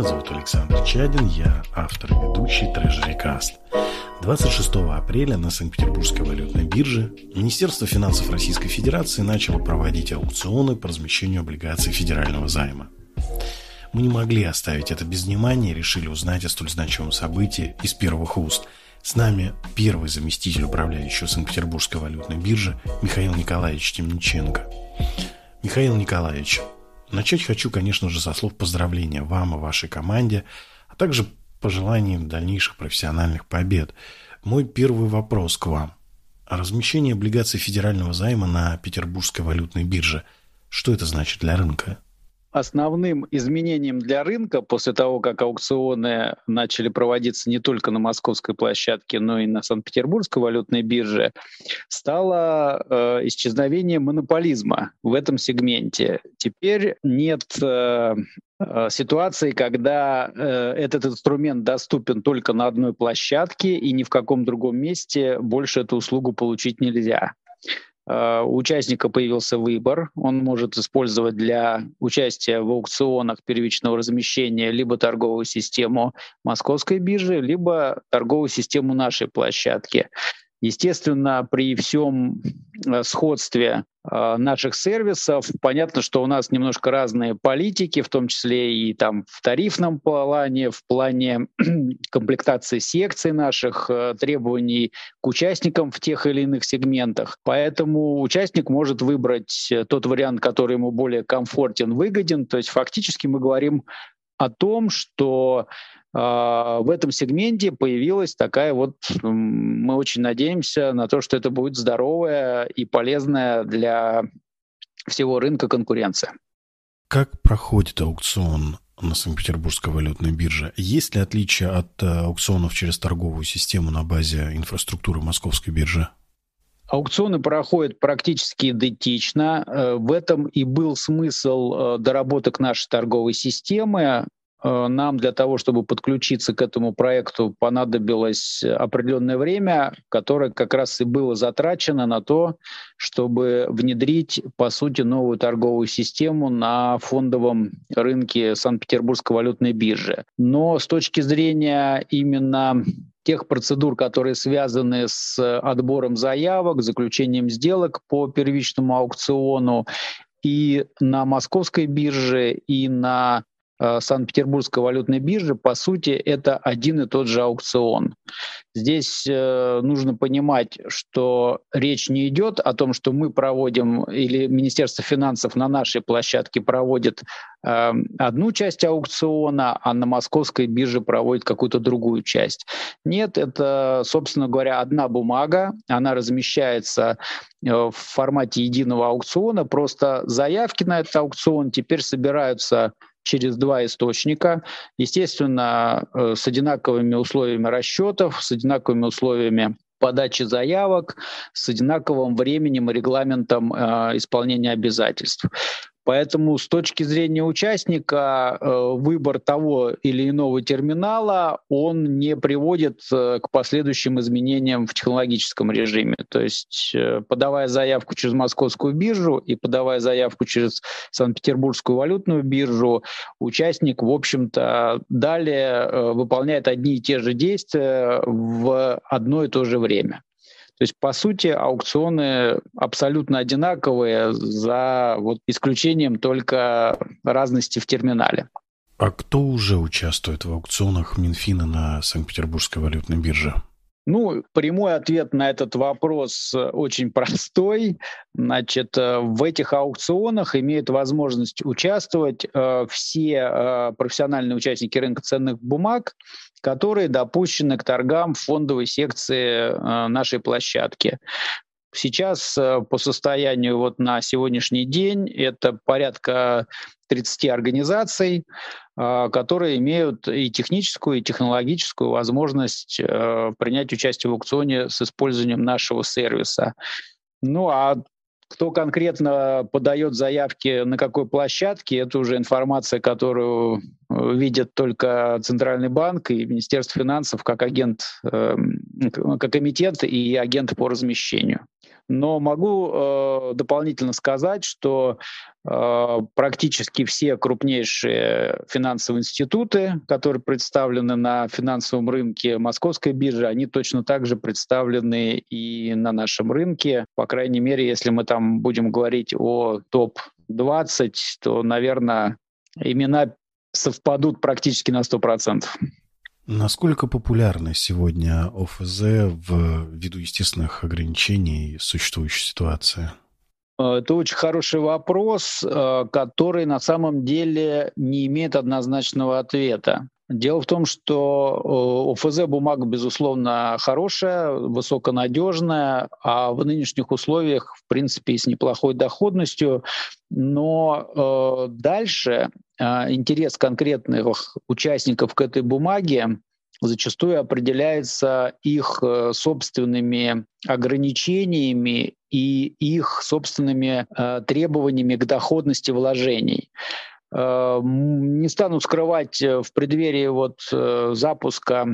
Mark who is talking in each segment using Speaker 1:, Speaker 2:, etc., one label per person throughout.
Speaker 1: Меня зовут Александр Чадин, я автор и ведущий Treasury Cast. 26 апреля на Санкт-Петербургской валютной бирже Министерство финансов Российской Федерации начало проводить аукционы по размещению облигаций федерального займа. Мы не могли оставить это без внимания и решили узнать о столь значимом событии из первых уст. С нами первый заместитель управляющего Санкт-Петербургской валютной биржи Михаил Николаевич Темниченко. Михаил Николаевич, начать хочу, конечно же, со слов поздравления вам и вашей команде, а также пожеланий дальнейших профессиональных побед. Мой первый вопрос к вам. Размещение облигаций федерального займа на Петербургской валютной бирже. Что это значит для рынка?
Speaker 2: Основным изменением для рынка после того, как аукционы начали проводиться не только на московской площадке, но и на Санкт-Петербургской валютной бирже, стало э, исчезновение монополизма в этом сегменте. Теперь нет э, э ситуации, когда э, этот инструмент доступен только на одной площадке и ни в каком другом месте больше эту услугу получить нельзя. Э, у участника появился выбор. Он может использовать для участия в аукционах первичного размещения либо торговую систему московской биржи, либо торговую систему нашей площадки. Естественно, при всем э, сходстве э, наших сервисов, понятно, что у нас немножко разные политики, в том числе и там в тарифном плане, в плане комплектации секций наших, э, требований к участникам в тех или иных сегментах. Поэтому участник может выбрать тот вариант, который ему более комфортен, выгоден. То есть фактически мы говорим о том, что в этом сегменте появилась такая вот, мы очень надеемся на то, что это будет здоровая и полезная для всего рынка конкуренция.
Speaker 1: Как проходит аукцион на Санкт-Петербургской валютной бирже? Есть ли отличия от э, аукционов через торговую систему на базе инфраструктуры Московской биржи?
Speaker 2: Аукционы проходят практически идентично. Э, в этом и был смысл э, доработок нашей торговой системы. Э, нам для того, чтобы подключиться к этому проекту, понадобилось определенное время, которое как раз и было затрачено на то, чтобы внедрить, по сути, новую торговую систему на фондовом рынке Санкт-Петербургской валютной биржи. Но с точки зрения именно тех процедур, которые связаны с отбором заявок, заключением сделок по первичному аукциону и на московской бирже, и на Санкт-Петербургской валютной биржи, по сути, это один и тот же аукцион. Здесь э, нужно понимать, что речь не идет о том, что мы проводим или Министерство финансов на нашей площадке проводит э, одну часть аукциона, а на московской бирже проводит какую-то другую часть. Нет, это, собственно говоря, одна бумага, она размещается э, в формате единого аукциона, просто заявки на этот аукцион теперь собираются через два источника, естественно, э, с одинаковыми условиями расчетов, с одинаковыми условиями подачи заявок, с одинаковым временем и регламентом э, исполнения обязательств. Поэтому с точки зрения участника э, выбор того или иного терминала, он не приводит э, к последующим изменениям в технологическом режиме. То есть э, подавая заявку через московскую биржу и подавая заявку через Санкт-Петербургскую валютную биржу, участник, в общем-то, далее выполняет одни и те же действия в одно и то же время. То есть, по сути, аукционы абсолютно одинаковые, за вот исключением только разности в терминале.
Speaker 1: А кто уже участвует в аукционах Минфина на Санкт-Петербургской валютной бирже?
Speaker 2: Ну, прямой ответ на этот вопрос э, очень простой. Значит, э, в этих аукционах имеют возможность участвовать э, все профессиональные участники рынка ценных бумаг, которые допущены к торгам фондовой секции нашей площадки. Сейчас по состоянию вот на сегодняшний день это порядка 30 организаций, которые имеют и техническую, и технологическую возможность э, принять участие в аукционе с использованием нашего сервиса. Ну а кто конкретно подает заявки на какой площадке, это уже информация, которую видят только Центральный банк и Министерство финансов как агент, эм, как эмитент и агент по размещению. Но могу э, дополнительно сказать, что э, практически все крупнейшие финансовые институты, которые представлены на финансовом рынке Московской биржи, они точно так же представлены и на нашем рынке. По крайней мере, если мы там будем говорить о топ-20, то, наверное, имена совпадут практически на 100%.
Speaker 1: Насколько популярны сегодня ОФЗ в виду естественных ограничений существующей ситуации?
Speaker 2: Э, это очень хороший вопрос, э, который на самом деле не имеет однозначного ответа. Дело в том, что э, ОФЗ бумага, безусловно, хорошая, высоконадежная, а в нынешних условиях, в принципе, с неплохой доходностью. Но дальше а, интерес конкретных участников к этой бумаге зачастую определяется их э, собственными ограничениями и их собственными э, требованиями к доходности вложений. Э, не стану скрывать, в преддверии вот запуска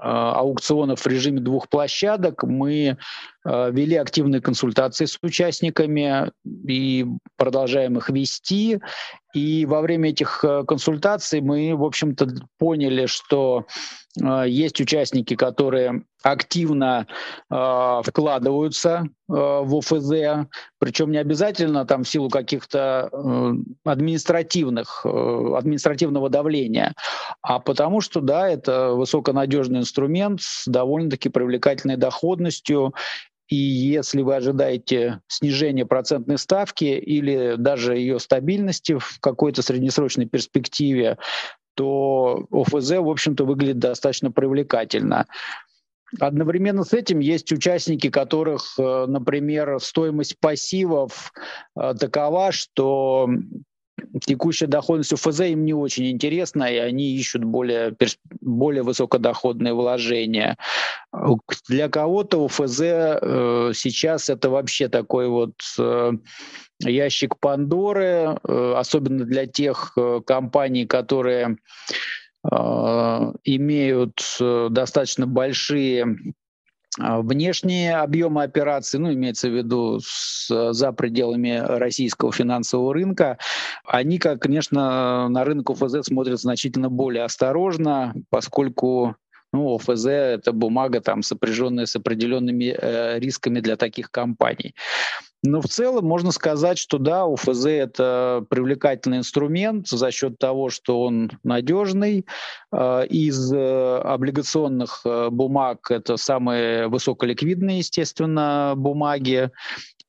Speaker 2: аукционов в режиме двух площадок мы вели активные консультации с участниками и продолжаем их вести. И во время этих э, консультаций мы, в общем-то, поняли, что э, есть участники, которые активно э, вкладываются э, в ОФЗ, причем не обязательно там в силу каких-то э, административных, э, административного давления, а потому что, да, это высоконадежный инструмент с довольно-таки привлекательной доходностью, и если вы ожидаете снижения процентной ставки или даже ее стабильности в какой-то среднесрочной перспективе, то ОФЗ, в общем-то, выглядит достаточно привлекательно. Одновременно с этим есть участники, которых, э, например, стоимость пассивов э, такова, что текущая доходность УФЗ им не очень интересна, и они ищут более, более высокодоходные вложения. Для кого-то УФЗ э, сейчас это вообще такой вот э, ящик Пандоры, э, особенно для тех э, компаний, которые э, имеют э, достаточно большие внешние объемы операций, ну, имеется в виду с, за пределами российского финансового рынка, они, как, конечно, на рынок ОФЗ смотрят значительно более осторожно, поскольку ну, ОФЗ — это бумага, там, сопряженная с определенными э, рисками для таких компаний. Но в целом можно сказать, что да, УФЗ это привлекательный инструмент за счет того, что он надежный. А, из э, облигационных э, бумаг это самые высоколиквидные, естественно, бумаги.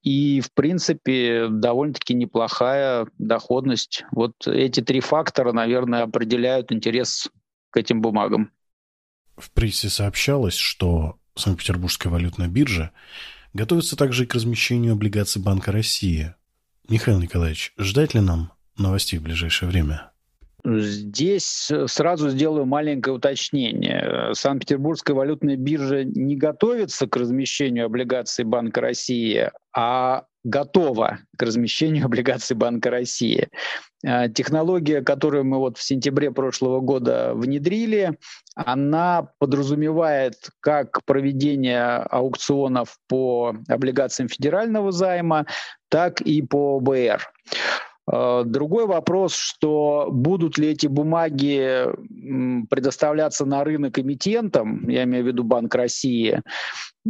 Speaker 2: И, в принципе, довольно-таки неплохая доходность. Вот эти три фактора, наверное, определяют интерес к этим бумагам.
Speaker 1: В прессе сообщалось, что Санкт-Петербургская валютная биржа готовится также и к размещению облигаций Банка России. Михаил Николаевич, ждать ли нам новостей в ближайшее время?
Speaker 2: Здесь сразу сделаю маленькое уточнение. Санкт-Петербургская валютная биржа не готовится к размещению облигаций Банка России, а готова к размещению облигаций Банка России. А, технология, которую мы вот в сентябре прошлого года внедрили, она подразумевает как проведение аукционов по облигациям федерального займа, так и по ОБР. А, другой вопрос, что будут ли эти бумаги предоставляться на рынок эмитентам, я имею в виду Банк России,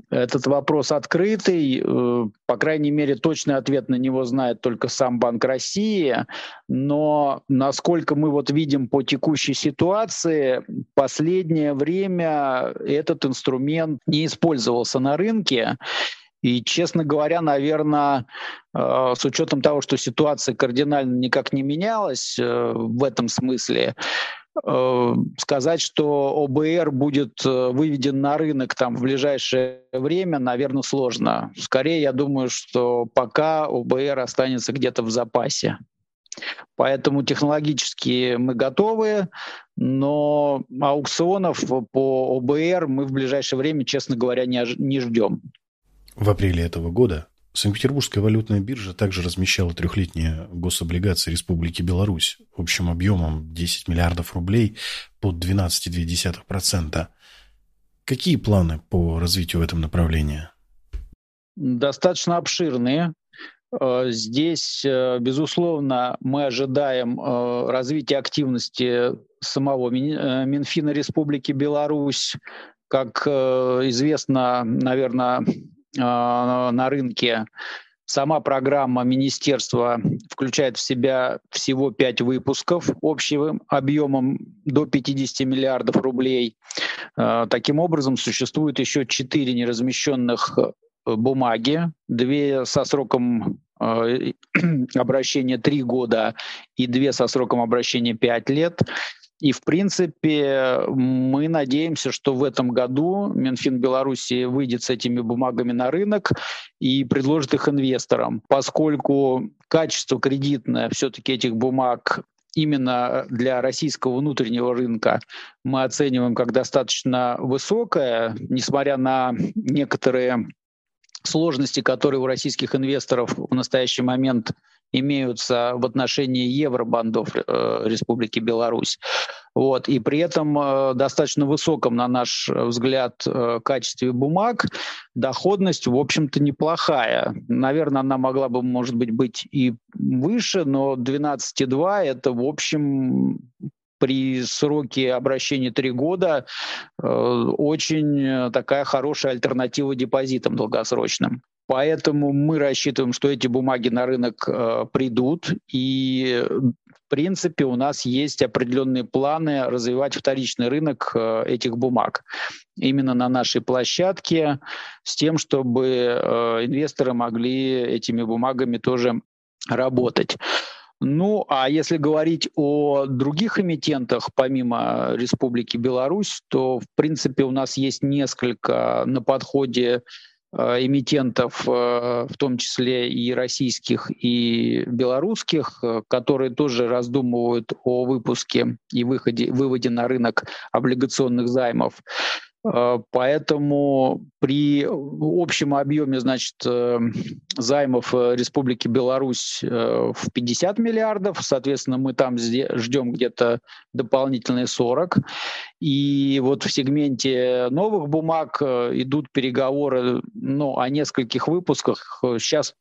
Speaker 2: этот вопрос открытый. Э, по крайней мере, точный ответ на него знает только сам Банк России. Но насколько мы вот видим по текущей ситуации, последнее время этот инструмент не использовался на рынке. И, честно говоря, наверное, э, с учетом того, что ситуация кардинально никак не менялась э, в этом смысле, э, сказать, что ОБР будет выведен на рынок там в ближайшее время, наверное, сложно. Скорее, я думаю, что пока ОБР останется где-то в запасе. Поэтому технологически мы готовы, но аукционов по ОБР мы в ближайшее время, честно говоря, не, не ждем.
Speaker 1: В апреле этого года Санкт-Петербургская валютная биржа также размещала трехлетние гособлигации Республики Беларусь общим объемом 10 миллиардов рублей под 12,2%. Какие планы по развитию в этом направлении?
Speaker 2: Достаточно обширные. Э, здесь, э, безусловно, мы ожидаем э, развития активности самого Минфина Республики Беларусь. Как известно, наверное, на рынке Сама программа министерства включает в себя всего пять выпусков общим объемом до 50 миллиардов рублей. Таким образом, существует еще четыре неразмещенных бумаги, две со сроком э, обращения три года и две со сроком обращения пять лет. И, в принципе, мы надеемся, что в этом году Минфин Беларуси выйдет с этими бумагами на рынок и предложит их инвесторам, поскольку качество кредитное все-таки этих бумаг именно для российского внутреннего рынка мы оцениваем как достаточно высокое, несмотря на некоторые сложности, которые у российских инвесторов в настоящий момент имеются в отношении евробандов э, Республики Беларусь. Вот. И при этом э, достаточно высоком, на наш взгляд, э, качестве бумаг доходность, в общем-то, неплохая. Наверное, она могла бы, может быть, быть и выше, но 12,2 — это, в общем, при сроке обращения три года э, очень такая хорошая альтернатива депозитам долгосрочным. Поэтому мы рассчитываем, что эти бумаги на рынок э, придут, и в принципе у нас есть определенные планы развивать вторичный рынок э, этих бумаг именно на нашей площадке с тем, чтобы э, инвесторы могли этими бумагами тоже работать. Ну, а если говорить о других эмитентах, помимо Республики Беларусь, то, в принципе, у нас есть несколько на подходе эмитентов, э, в том числе и российских, и белорусских, э, которые тоже раздумывают о выпуске и выходе, выводе на рынок облигационных займов. Э, поэтому при общем объеме значит, э, займов э, Республики Беларусь в 50 миллиардов, соответственно, мы там ждем где-то дополнительные 40. И вот в сегменте новых бумаг идут переговоры ну, о нескольких выпусках. Сейчас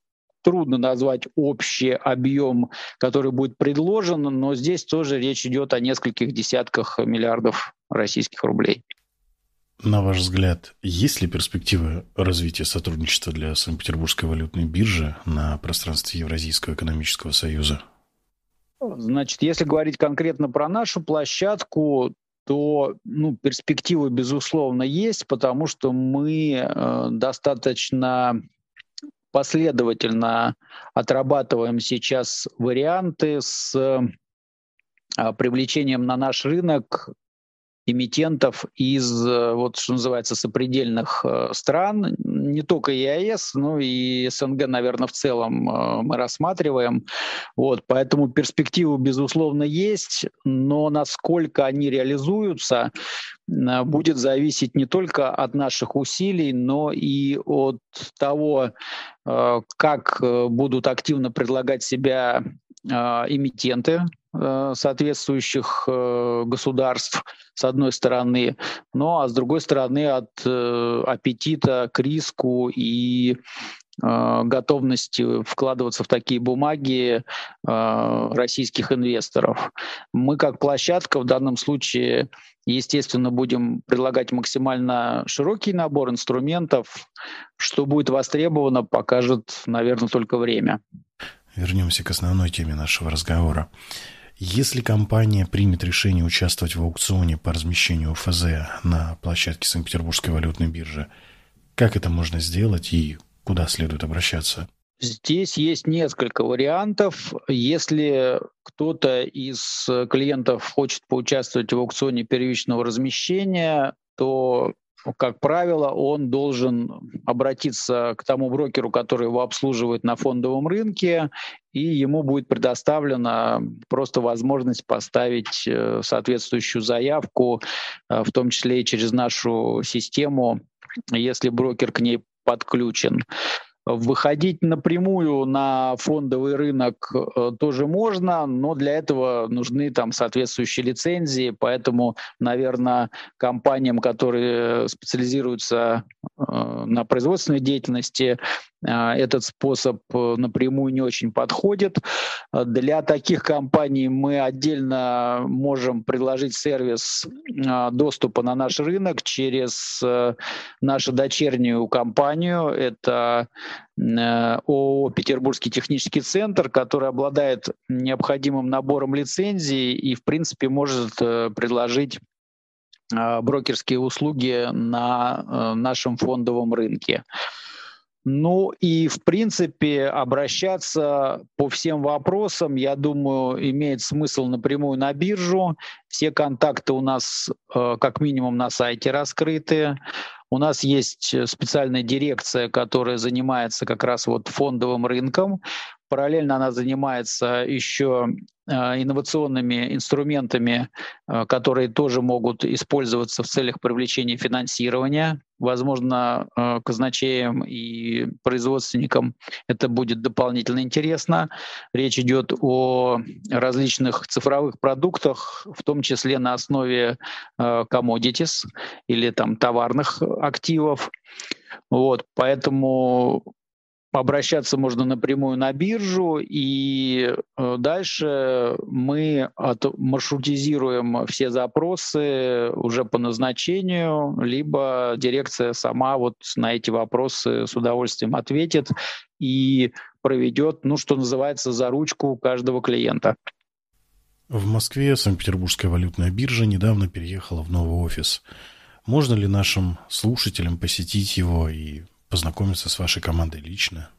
Speaker 2: трудно назвать общий объем, который будет предложен, но здесь тоже речь идет о нескольких десятках миллиардов российских рублей.
Speaker 1: На ваш взгляд, есть ли перспективы развития сотрудничества для Санкт-Петербургской валютной биржи на пространстве Евразийского экономического союза?
Speaker 2: Значит, если говорить конкретно про нашу площадку, то ну, перспективы, безусловно, есть, потому что мы э, достаточно последовательно отрабатываем сейчас варианты с э, привлечением на наш рынок эмитентов из, э, вот что называется, сопредельных э, стран, не только ЕАЭС, но и СНГ, наверное, в целом э, мы рассматриваем. Вот, поэтому перспективы, безусловно, есть, но насколько они реализуются, будет зависеть не только от наших усилий, но и от того, как будут активно предлагать себя эмитенты соответствующих э, государств, с одной стороны, ну а с другой стороны от э, аппетита к риску и готовности вкладываться в такие бумаги российских инвесторов. Мы как площадка в данном случае, естественно, будем предлагать максимально широкий набор инструментов. Что будет востребовано, покажет, наверное, только время.
Speaker 1: Вернемся к основной теме нашего разговора. Если компания примет решение участвовать в аукционе по размещению ФЗ на площадке Санкт-Петербургской валютной биржи, как это можно сделать и куда следует обращаться?
Speaker 2: Здесь есть несколько вариантов. Если кто-то из клиентов хочет поучаствовать в аукционе первичного размещения, то как правило, он должен обратиться к тому брокеру, который его обслуживает на фондовом рынке, и ему будет предоставлена просто возможность поставить э, соответствующую заявку, э, в том числе и через нашу систему, если брокер к ней подключен. Выходить напрямую на фондовый рынок э, тоже можно, но для этого нужны там соответствующие лицензии, поэтому, наверное, компаниям, которые специализируются э, на производственной деятельности, э, этот способ напрямую не очень подходит. Для таких компаний мы отдельно можем предложить сервис доступа на наш рынок через нашу дочернюю компанию. Это Э, ООО «Петербургский технический центр», который обладает необходимым набором лицензий и, в принципе, может э, предложить э, брокерские услуги на нашем фондовом рынке. Ну и, в принципе, обращаться по всем вопросам, я думаю, имеет смысл напрямую на биржу. Все контакты у нас как минимум на сайте раскрыты. У нас есть э, специальная дирекция, которая занимается как раз вот фондовым рынком. Параллельно она занимается еще э, инновационными инструментами, э, которые тоже могут использоваться в целях привлечения финансирования. Возможно, казначеям и производственникам это будет дополнительно интересно. Речь идет о различных цифровых продуктах, в том числе на основе commodities или там товарных активов. Вот, поэтому обращаться можно напрямую на биржу, и э, дальше мы маршрутизируем все запросы уже по назначению, либо дирекция сама вот на эти вопросы с удовольствием ответит и проведет, ну, что называется, за ручку каждого клиента.
Speaker 1: В Москве Санкт-Петербургская валютная биржа недавно переехала в новый офис. Можно ли нашим слушателям посетить его и познакомиться с вашей командой лично?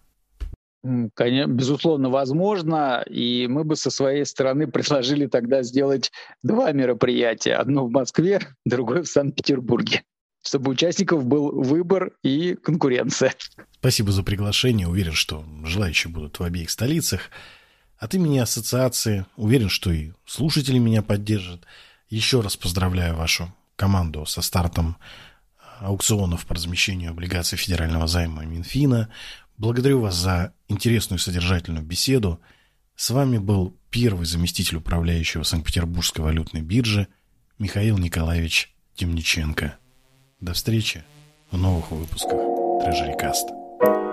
Speaker 2: Конечно, безусловно, возможно. И мы бы со своей стороны предложили тогда сделать два мероприятия. Одно в Москве, другое в Санкт-Петербурге чтобы у участников был выбор и конкуренция.
Speaker 1: Спасибо за приглашение. Уверен, что желающие будут в обеих столицах. От имени ассоциации уверен, что и слушатели меня поддержат. Еще раз поздравляю вашу команду со стартом аукционов по размещению облигаций федерального займа Минфина. Благодарю вас за интересную содержательную беседу. С вами был первый заместитель управляющего Санкт-Петербургской валютной биржи Михаил Николаевич Темниченко. До встречи в новых выпусках Treasury Cast.